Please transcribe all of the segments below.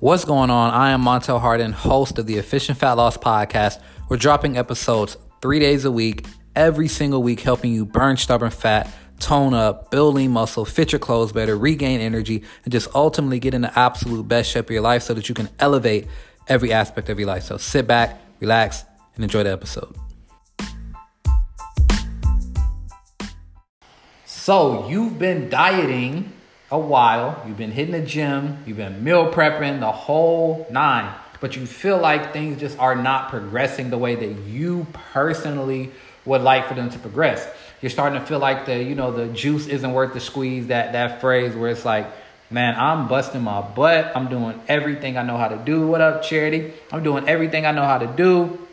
What's going on? I am Montel Harden, host of the Efficient Fat Loss Podcast. We're dropping episodes three days a week, every single week, helping you burn stubborn fat, tone up, build lean muscle, fit your clothes better, regain energy, and just ultimately get in the absolute best shape of your life so that you can elevate every aspect of your life. So sit back, relax, and enjoy the episode. So, you've been dieting a while, you've been hitting the gym, you've been meal prepping, the whole nine, but you feel like things just are not progressing the way that you personally would like for them to progress. You're starting to feel like the, you know, the juice isn't worth the squeeze, that that phrase where it's like, man, I'm busting my butt. I'm doing everything I know how to do. What up, charity? I'm doing everything I know how to do,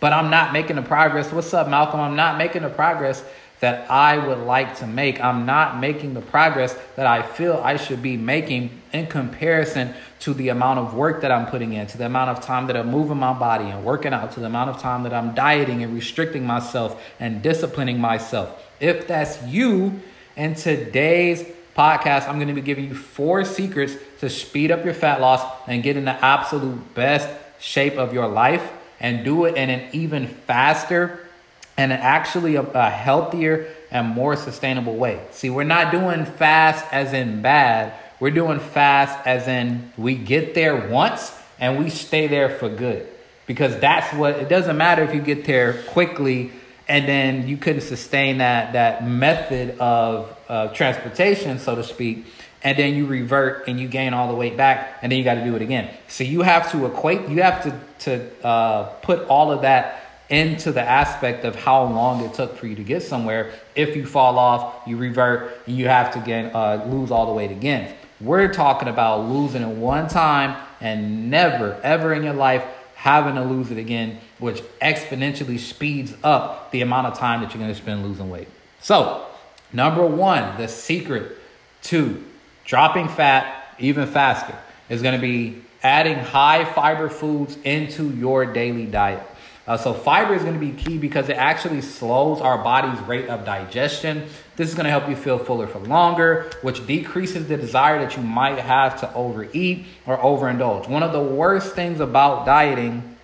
but I'm not making the progress. What's up, Malcolm? I'm not making the progress that I would like to make. I'm not making the progress that I feel I should be making in comparison to the amount of work that I'm putting in, to the amount of time that I'm moving my body and working out, to the amount of time that I'm dieting and restricting myself and disciplining myself. If that's you in today's podcast, I'm going to be giving you four secrets to speed up your fat loss and get in the absolute best shape of your life and do it in an even faster and actually a, a healthier and more sustainable way. See, we're not doing fast as in bad. We're doing fast as in we get there once and we stay there for good. Because that's what it doesn't matter if you get there quickly and then you couldn't sustain that that method of uh, transportation, so to speak, and then you revert and you gain all the weight back, and then you got to do it again. So you have to equate, you have to to uh, put all of that into the aspect of how long it took for you to get somewhere. If you fall off, you revert, and you have to get uh, lose all the weight again. We're talking about losing it one time and never, ever in your life having to lose it again, which exponentially speeds up the amount of time that you're going to spend losing weight. So, number one, the secret to dropping fat even faster is going to be adding high fiber foods into your daily diet. Uh, so fiber is going to be key because it actually slows our body's rate of digestion. This is going to help you feel fuller for longer, which decreases the desire that you might have to overeat or overindulge. One of the worst things about dieting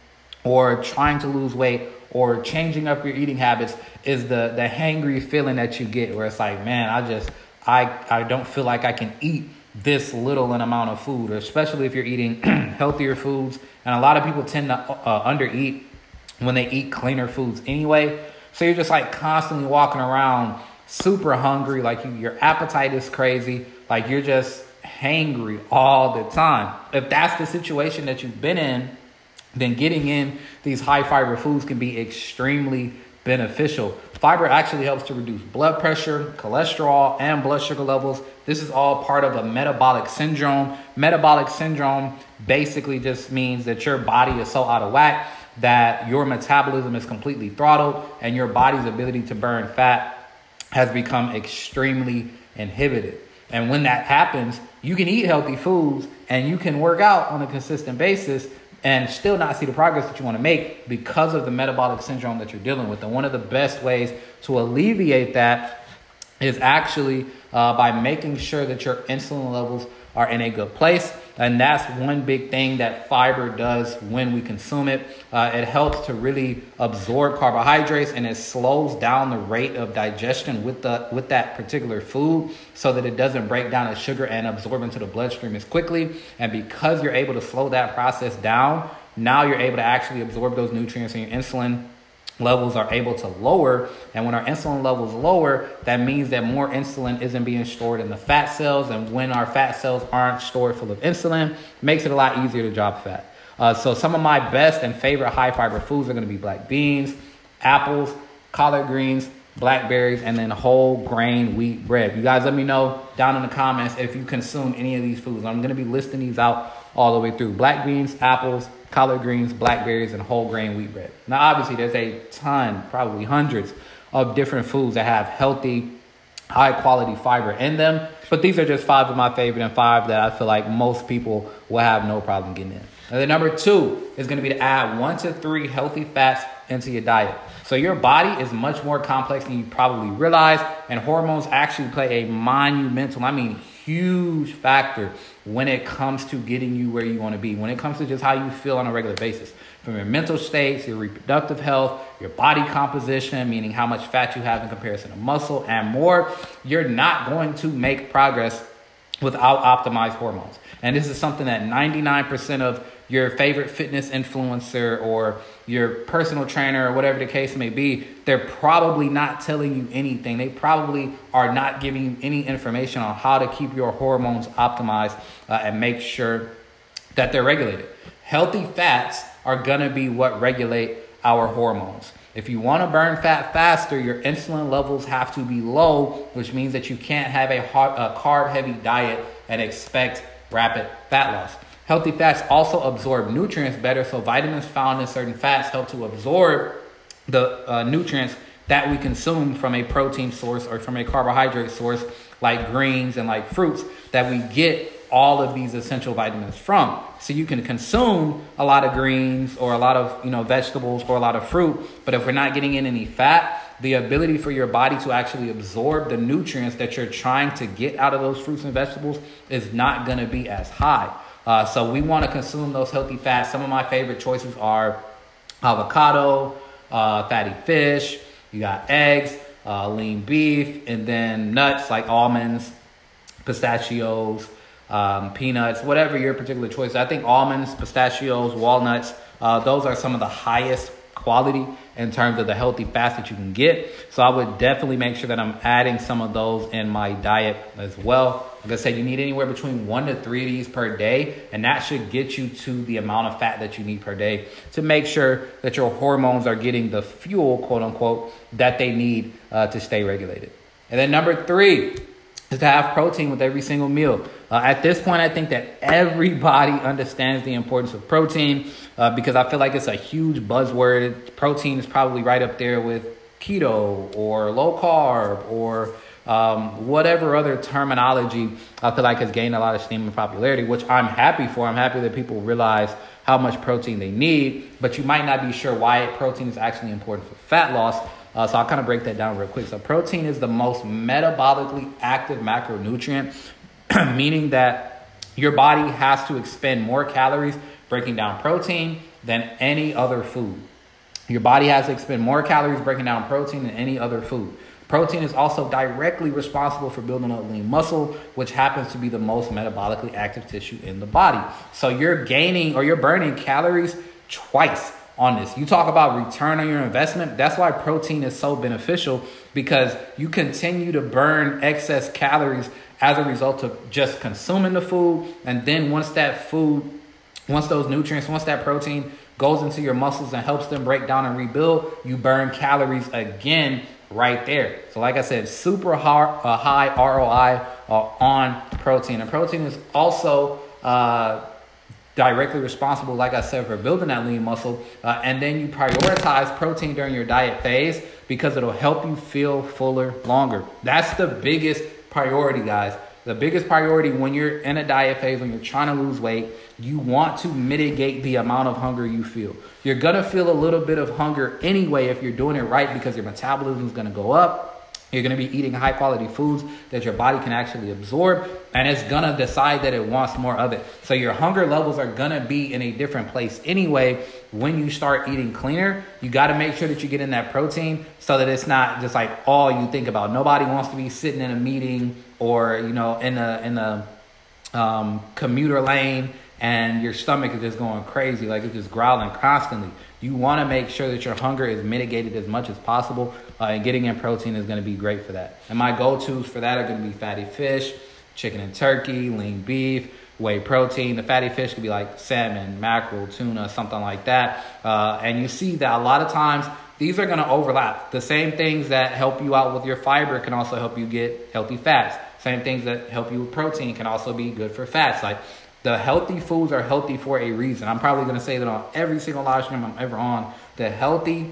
or trying to lose weight or changing up your eating habits is the the hangry feeling that you get where it's like, man, I just I I don't feel like I can eat this little an amount of food, especially if you're eating healthier foods. And a lot of people tend to uh, undereat when they eat cleaner foods anyway. So you're just like constantly walking around super hungry, like you, your appetite is crazy, like you're just hangry all the time. If that's the situation that you've been in, then getting in these high fiber foods can be extremely beneficial. Fiber actually helps to reduce blood pressure, cholesterol, and blood sugar levels. This is all part of a metabolic syndrome. Metabolic syndrome basically just means that your body is so out of whack that your metabolism is completely throttled and your body's ability to burn fat has become extremely inhibited. And when that happens, you can eat healthy foods and you can work out on a consistent basis and still not see the progress that you want to make because of the metabolic syndrome that you're dealing with. And one of the best ways to alleviate that is actually uh, by making sure that your insulin levels are in a good place. And that's one big thing that fiber does when we consume it. Uh, it helps to really absorb carbohydrates and it slows down the rate of digestion with the with that particular food so that it doesn't break down as sugar and absorb into the bloodstream as quickly. And because you're able to slow that process down, now you're able to actually absorb those nutrients in your insulin levels are able to lower. And when our insulin levels lower, that means that more insulin isn't being stored in the fat cells. And when our fat cells aren't stored full of insulin, makes it a lot easier to drop fat. Uh, so some of my best and favorite high fiber foods are going to be black beans, apples, collard greens, blackberries, and then whole grain wheat bread. You guys let me know down in the comments if you consume any of these foods. I'm going to be listing these out all the way through. Black beans, apples, collard greens, blackberries, and whole grain wheat bread. Now, obviously, there's a ton, probably hundreds of different foods that have healthy, high quality fiber in them. But these are just five of my favorite and five that I feel like most people will have no problem getting in. And then number two is going to be to add one to three healthy fats into your diet. So your body is much more complex than you probably realize, and hormones actually play a monumental, I mean huge factor when it comes to getting you where you want to be, when it comes to just how you feel on a regular basis. From your mental states, your reproductive health, your body composition, meaning how much fat you have in comparison to muscle, and more, you're not going to make progress without optimized hormones. And this is something that 99% of your favorite fitness influencer or your personal trainer or whatever the case may be, they're probably not telling you anything. They probably are not giving you any information on how to keep your hormones optimized uh, and make sure that they're regulated. Healthy fats are to be what regulate our hormones. If you want to burn fat faster, your insulin levels have to be low, which means that you can't have a carb heavy diet and expect rapid fat loss. Healthy fats also absorb nutrients better, so vitamins found in certain fats help to absorb the uh, nutrients that we consume from a protein source or from a carbohydrate source like greens and like fruits that we get all of these essential vitamins from. So you can consume a lot of greens or a lot of, you know, vegetables or a lot of fruit, but if we're not getting in any fat, the ability for your body to actually absorb the nutrients that you're trying to get out of those fruits and vegetables is not going to be as high. Uh, so we want to consume those healthy fats. Some of my favorite choices are avocado, uh, fatty fish, you got eggs, uh, lean beef, and then nuts like almonds, pistachios, um, peanuts, whatever your particular choice. I think almonds, pistachios, walnuts, uh, those are some of the highest quality in terms of the healthy fats that you can get. So I would definitely make sure that I'm adding some of those in my diet as well. Like I said, you need anywhere between one to three of these per day, and that should get you to the amount of fat that you need per day to make sure that your hormones are getting the fuel, quote unquote, that they need uh, to stay regulated. And then number three is to have protein with every single meal. Uh, at this point, I think that everybody understands the importance of protein uh, because I feel like it's a huge buzzword. Protein is probably right up there with keto or low carb or um, whatever other terminology I feel like has gained a lot of steam and popularity, which I'm happy for. I'm happy that people realize how much protein they need, but you might not be sure why protein is actually important for fat loss. Uh, so I'll kind of break that down real quick. So protein is the most metabolically active macronutrient meaning that your body has to expend more calories breaking down protein than any other food. Your body has to expend more calories breaking down protein than any other food. Protein is also directly responsible for building up lean muscle, which happens to be the most metabolically active tissue in the body. So you're gaining or you're burning calories twice on this. You talk about return on your investment. That's why protein is so beneficial because you continue to burn excess calories as a result of just consuming the food. And then once that food, once those nutrients, once that protein goes into your muscles and helps them break down and rebuild, you burn calories again right there. So, like I said, super high, uh, high ROI uh, on protein. And protein is also uh, directly responsible, like I said, for building that lean muscle. Uh, and then you prioritize protein during your diet phase because it'll help you feel fuller longer. That's the biggest priority, guys. The biggest priority when you're in a diet phase, when you're trying to lose weight, you want to mitigate the amount of hunger you feel. You're gonna feel a little bit of hunger anyway if you're doing it right because your metabolism is gonna go up. You're going to be eating high quality foods that your body can actually absorb, and it's going to decide that it wants more of it. So, your hunger levels are going to be in a different place anyway. When you start eating cleaner, you got to make sure that you get in that protein so that it's not just like all you think about. Nobody wants to be sitting in a meeting or, you know, in a, in a um, commuter lane and your stomach is just going crazy, like it's just growling constantly. You want to make sure that your hunger is mitigated as much as possible, uh, and getting in protein is going to be great for that. And my go tos for that are going to be fatty fish, chicken and turkey, lean beef, whey protein. The fatty fish could be like salmon, mackerel, tuna, something like that. Uh, and you see that a lot of times these are going to overlap. The same things that help you out with your fiber can also help you get healthy fats. Same things that help you with protein can also be good for fats. Like the healthy foods are healthy for a reason. I'm probably going to say that on every single live stream I'm ever on. The healthy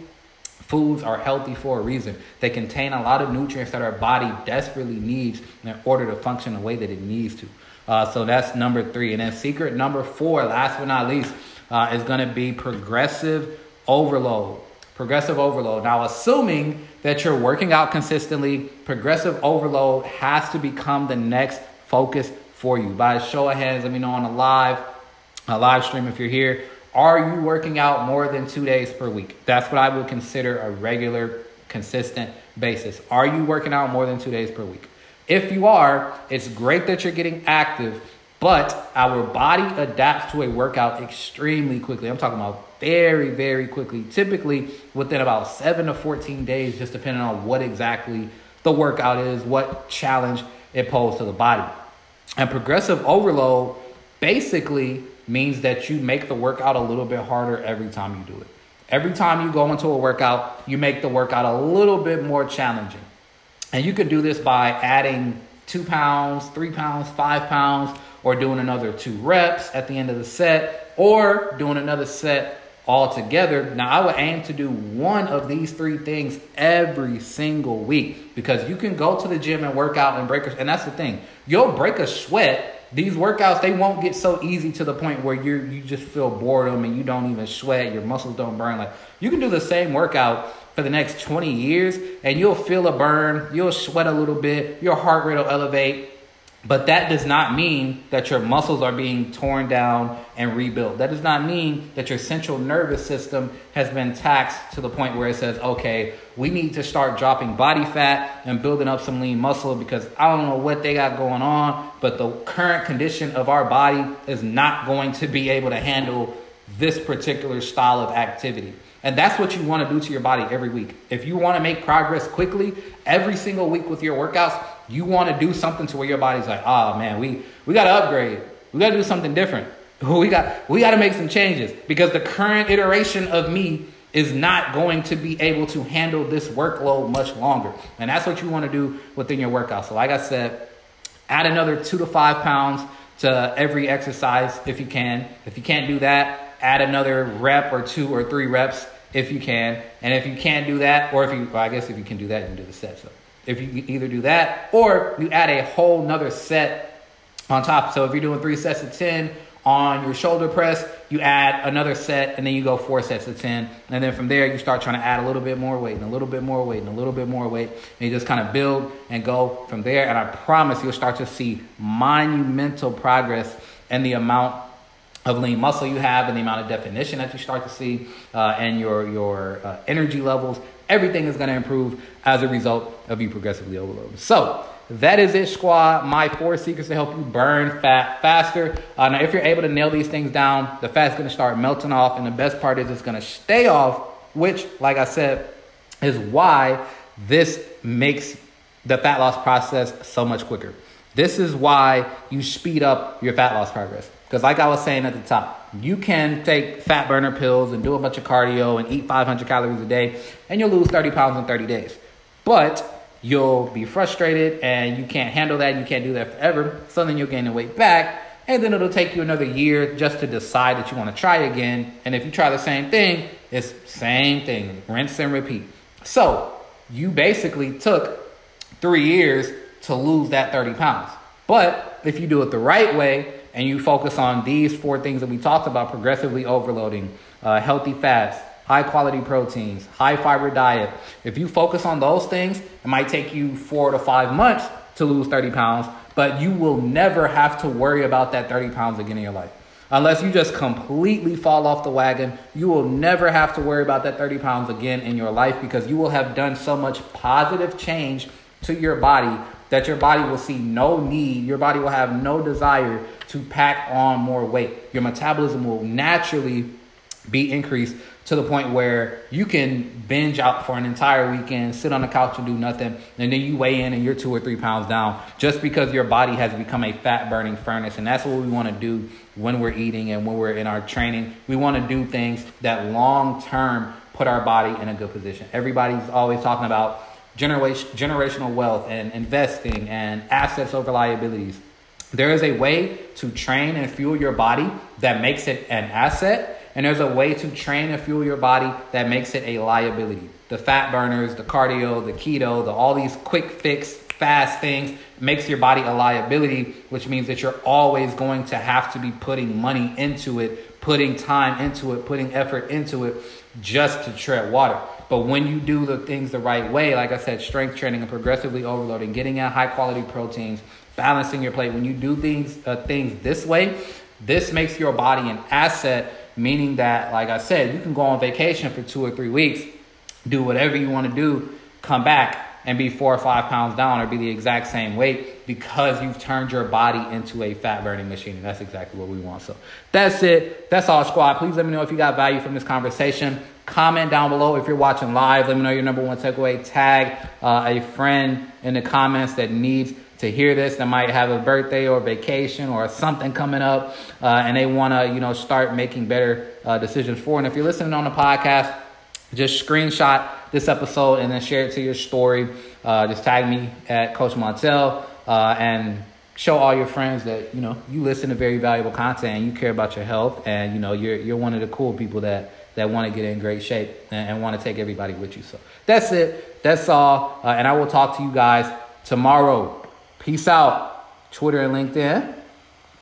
foods are healthy for a reason. They contain a lot of nutrients that our body desperately needs in order to function the way that it needs to. Uh, so that's number three. And then secret number four, last but not least, uh, is going to be progressive overload. Progressive overload. Now, assuming that you're working out consistently, progressive overload has to become the next focus for you. By a show of hands, let me know on a live, a live stream if you're here. Are you working out more than two days per week? That's what I would consider a regular, consistent basis. Are you working out more than two days per week? If you are, it's great that you're getting active, but our body adapts to a workout extremely quickly. I'm talking about very, very quickly, typically within about seven to 14 days, just depending on what exactly the workout is, what challenge it poses to the body. And progressive overload basically means that you make the workout a little bit harder every time you do it. Every time you go into a workout, you make the workout a little bit more challenging. And you could do this by adding two pounds, three pounds, five pounds, or doing another two reps at the end of the set, or doing another set altogether. Now, I would aim to do one of these three things every single week because you can go to the gym and work out and break a, and that's the thing. You'll break a sweat these workouts they won't get so easy to the point where you you just feel boredom and you don't even sweat, your muscles don't burn. Like you can do the same workout for the next 20 years and you'll feel a burn, you'll sweat a little bit, your heart rate will elevate, but that does not mean that your muscles are being torn down and rebuilt. That does not mean that your central nervous system has been taxed to the point where it says, okay, we need to start dropping body fat and building up some lean muscle because I don't know what they got going on, but the current condition of our body is not going to be able to handle this particular style of activity. And that's what you want to do to your body every week. If you want to make progress quickly, every single week with your workouts, you want to do something to where your body's like, oh man, we, we got to upgrade. We got to do something different. We got, we got to make some changes because the current iteration of me is not going to be able to handle this workload much longer. And that's what you want to do within your workout. So, like I said, add another two to five pounds to every exercise if you can. If you can't do that, add another rep or two or three reps if you can. And if you can't do that, or if you, well, I guess if you can do that, you can do the set. So if you either do that or you add a whole nother set on top. So if you're doing three sets of 10 on your shoulder press, you add another set and then you go four sets of 10. And then from there, you start trying to add a little bit more weight and a little bit more weight and a little bit more weight. And you just kind of build and go from there. And I promise you'll start to see monumental progress in the amount of lean muscle you have and the amount of definition that you start to see uh, and your, your uh, energy levels everything is going to improve as a result of you progressively overloading. So that is it, squad. My four secrets to help you burn fat faster. Uh, now, if you're able to nail these things down, the fat's going to start melting off, and the best part is it's going to stay off, which, like I said, is why this makes the fat loss process so much quicker. This is why you speed up your fat loss progress. Because, like I was saying at the top, you can take fat burner pills and do a bunch of cardio and eat 500 calories a day, and you'll lose 30 pounds in 30 days. But you'll be frustrated and you can't handle that, you can't do that forever. So then you'll gain the weight back, and then it'll take you another year just to decide that you want to try again. And if you try the same thing, it's same thing, rinse and repeat. So you basically took three years to lose that 30 pounds. But if you do it the right way, and you focus on these four things that we talked about progressively overloading, uh, healthy fats, high quality proteins, high fiber diet. If you focus on those things, it might take you four to five months to lose 30 pounds, but you will never have to worry about that 30 pounds again in your life. Unless you just completely fall off the wagon, you will never have to worry about that 30 pounds again in your life because you will have done so much positive change to your body that your body will see no need, your body will have no desire to pack on more weight. Your metabolism will naturally be increased to the point where you can binge out for an entire weekend, sit on the couch and do nothing, and then you weigh in and you're two or three pounds down just because your body has become a fat burning furnace. And that's what we want to do when we're eating and when we're in our training. We want to do things that long term put our body in a good position. Everybody's always talking about generation, generational wealth and investing and assets over liabilities. There is a way to train and fuel your body that makes it an asset, and there's a way to train and fuel your body that makes it a liability. The fat burners, the cardio, the keto, the all these quick fix, fast things makes your body a liability, which means that you're always going to have to be putting money into it, putting time into it, putting effort into it just to tread water. But when you do the things the right way, like I said, strength training and progressively overloading, getting in high quality proteins, balancing your plate, when you do things uh, things this way, this makes your body an asset, meaning that, like I said, you can go on vacation for two or three weeks, do whatever you want to do, come back and be four or five pounds down or be the exact same weight because you've turned your body into a fat burning machine. And that's exactly what we want. So that's it. That's all, squad. Please let me know if you got value from this conversation. Comment down below if you're watching live. Let me know your number one takeaway. Tag uh, a friend in the comments that needs to hear this that might have a birthday or vacation or something coming up uh, and they want to you know start making better uh, decisions for and if you're listening on the podcast just screenshot this episode and then share it to your story. Uh, just tag me at coach montel uh, and show all your friends that you know you listen to very valuable content and you care about your health and you know you're you're one of the cool people that that want to get in great shape and, and want to take everybody with you. So that's it. That's all uh, and i will talk to you guys tomorrow Peace out. Twitter and LinkedIn.